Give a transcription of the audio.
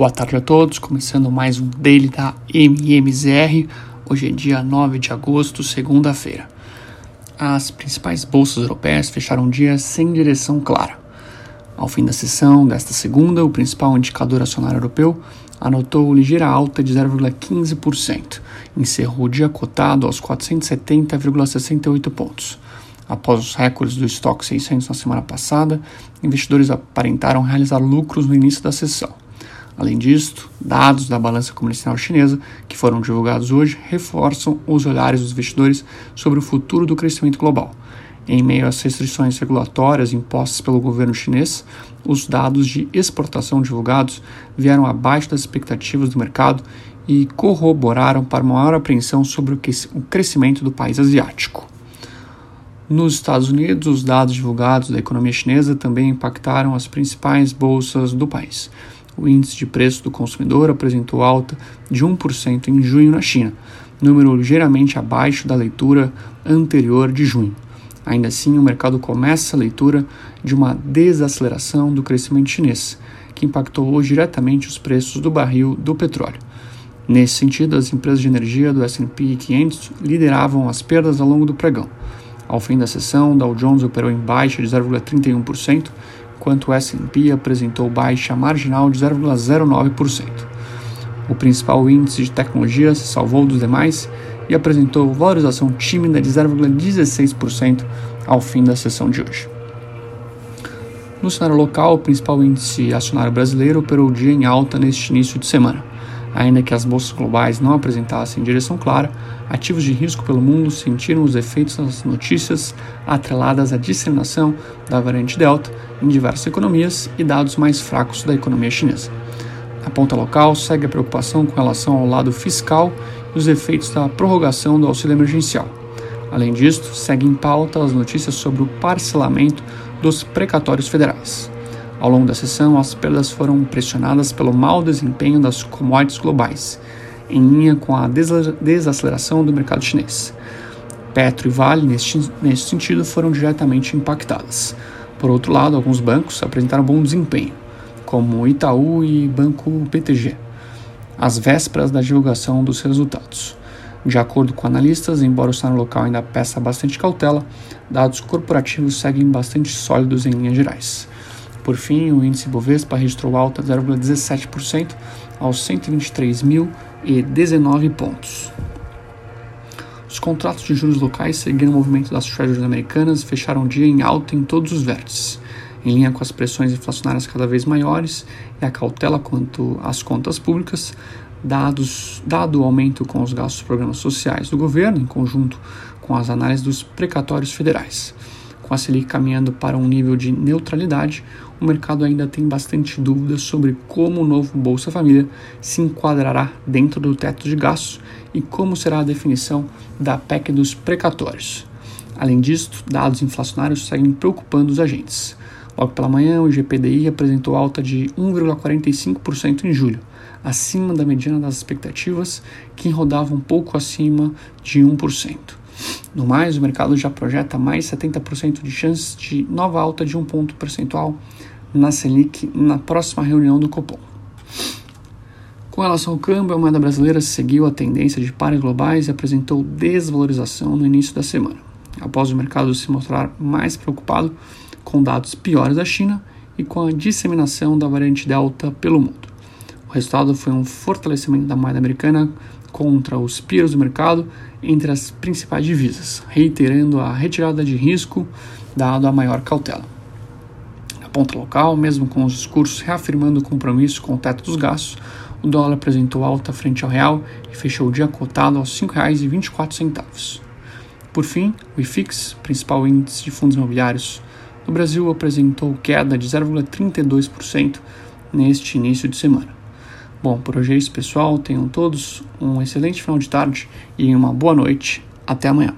Boa tarde a todos, começando mais um Daily da MMZR. Hoje é dia 9 de agosto, segunda-feira. As principais bolsas europeias fecharam o dia sem direção clara. Ao fim da sessão desta segunda, o principal indicador acionário europeu anotou ligeira alta de 0,15%, encerrou o dia cotado aos 470,68 pontos. Após os recordes do estoque 600 na semana passada, investidores aparentaram realizar lucros no início da sessão. Além disso, dados da balança comercial chinesa, que foram divulgados hoje, reforçam os olhares dos investidores sobre o futuro do crescimento global. Em meio às restrições regulatórias impostas pelo governo chinês, os dados de exportação divulgados vieram abaixo das expectativas do mercado e corroboraram para maior apreensão sobre o crescimento do país asiático. Nos Estados Unidos, os dados divulgados da economia chinesa também impactaram as principais bolsas do país o índice de preço do consumidor apresentou alta de 1% em junho na China, número ligeiramente abaixo da leitura anterior de junho. Ainda assim, o mercado começa a leitura de uma desaceleração do crescimento chinês, que impactou hoje diretamente os preços do barril do petróleo. Nesse sentido, as empresas de energia do S&P 500 lideravam as perdas ao longo do pregão. Ao fim da sessão, Dow Jones operou em baixa de 0,31%, enquanto o S&P apresentou baixa marginal de 0,09%. O principal índice de tecnologia se salvou dos demais e apresentou valorização tímida de 0,16% ao fim da sessão de hoje. No cenário local, o principal índice acionário brasileiro operou o dia em alta neste início de semana. Ainda que as bolsas globais não apresentassem direção clara, ativos de risco pelo mundo sentiram os efeitos das notícias atreladas à disseminação da variante Delta em diversas economias e dados mais fracos da economia chinesa. Na ponta local, segue a preocupação com relação ao lado fiscal e os efeitos da prorrogação do auxílio emergencial. Além disso, segue em pauta as notícias sobre o parcelamento dos precatórios federais. Ao longo da sessão, as perdas foram pressionadas pelo mau desempenho das commodities globais, em linha com a desaceleração do mercado chinês. Petro e Vale, neste, neste sentido, foram diretamente impactadas. Por outro lado, alguns bancos apresentaram bom desempenho, como Itaú e Banco PTG, às vésperas da divulgação dos resultados. De acordo com analistas, embora o cenário local ainda peça bastante cautela, dados corporativos seguem bastante sólidos em linhas gerais. Por fim, o índice Bovespa registrou alta de 0,17% aos 123.019 pontos. Os contratos de juros locais seguiram o movimento das treasuries americanas e fecharam o dia em alta em todos os vértices, em linha com as pressões inflacionárias cada vez maiores e a cautela quanto às contas públicas, dados, dado o aumento com os gastos dos programas sociais do governo, em conjunto com as análises dos precatórios federais. Com a Selic caminhando para um nível de neutralidade, o mercado ainda tem bastante dúvidas sobre como o novo Bolsa Família se enquadrará dentro do teto de gastos e como será a definição da PEC dos precatórios. Além disso, dados inflacionários seguem preocupando os agentes. Logo pela manhã, o GPDI apresentou alta de 1,45% em julho, acima da mediana das expectativas, que rodava um pouco acima de 1%. No mais, o mercado já projeta mais 70% de chances de nova alta de um ponto percentual na Selic na próxima reunião do Copom. Com relação ao câmbio, a moeda brasileira seguiu a tendência de pares globais e apresentou desvalorização no início da semana, após o mercado se mostrar mais preocupado com dados piores da China e com a disseminação da variante Delta pelo mundo. O resultado foi um fortalecimento da moeda americana contra os peers do mercado entre as principais divisas, reiterando a retirada de risco dado a maior cautela. Na ponta local, mesmo com os discursos reafirmando o compromisso com o teto dos gastos, o dólar apresentou alta frente ao real e fechou o dia cotado aos R$ 5,24. Por fim, o IFIX, principal índice de fundos imobiliários no Brasil, apresentou queda de 0,32% neste início de semana. Bom, por hoje é isso, pessoal. Tenham todos um excelente final de tarde e uma boa noite. Até amanhã.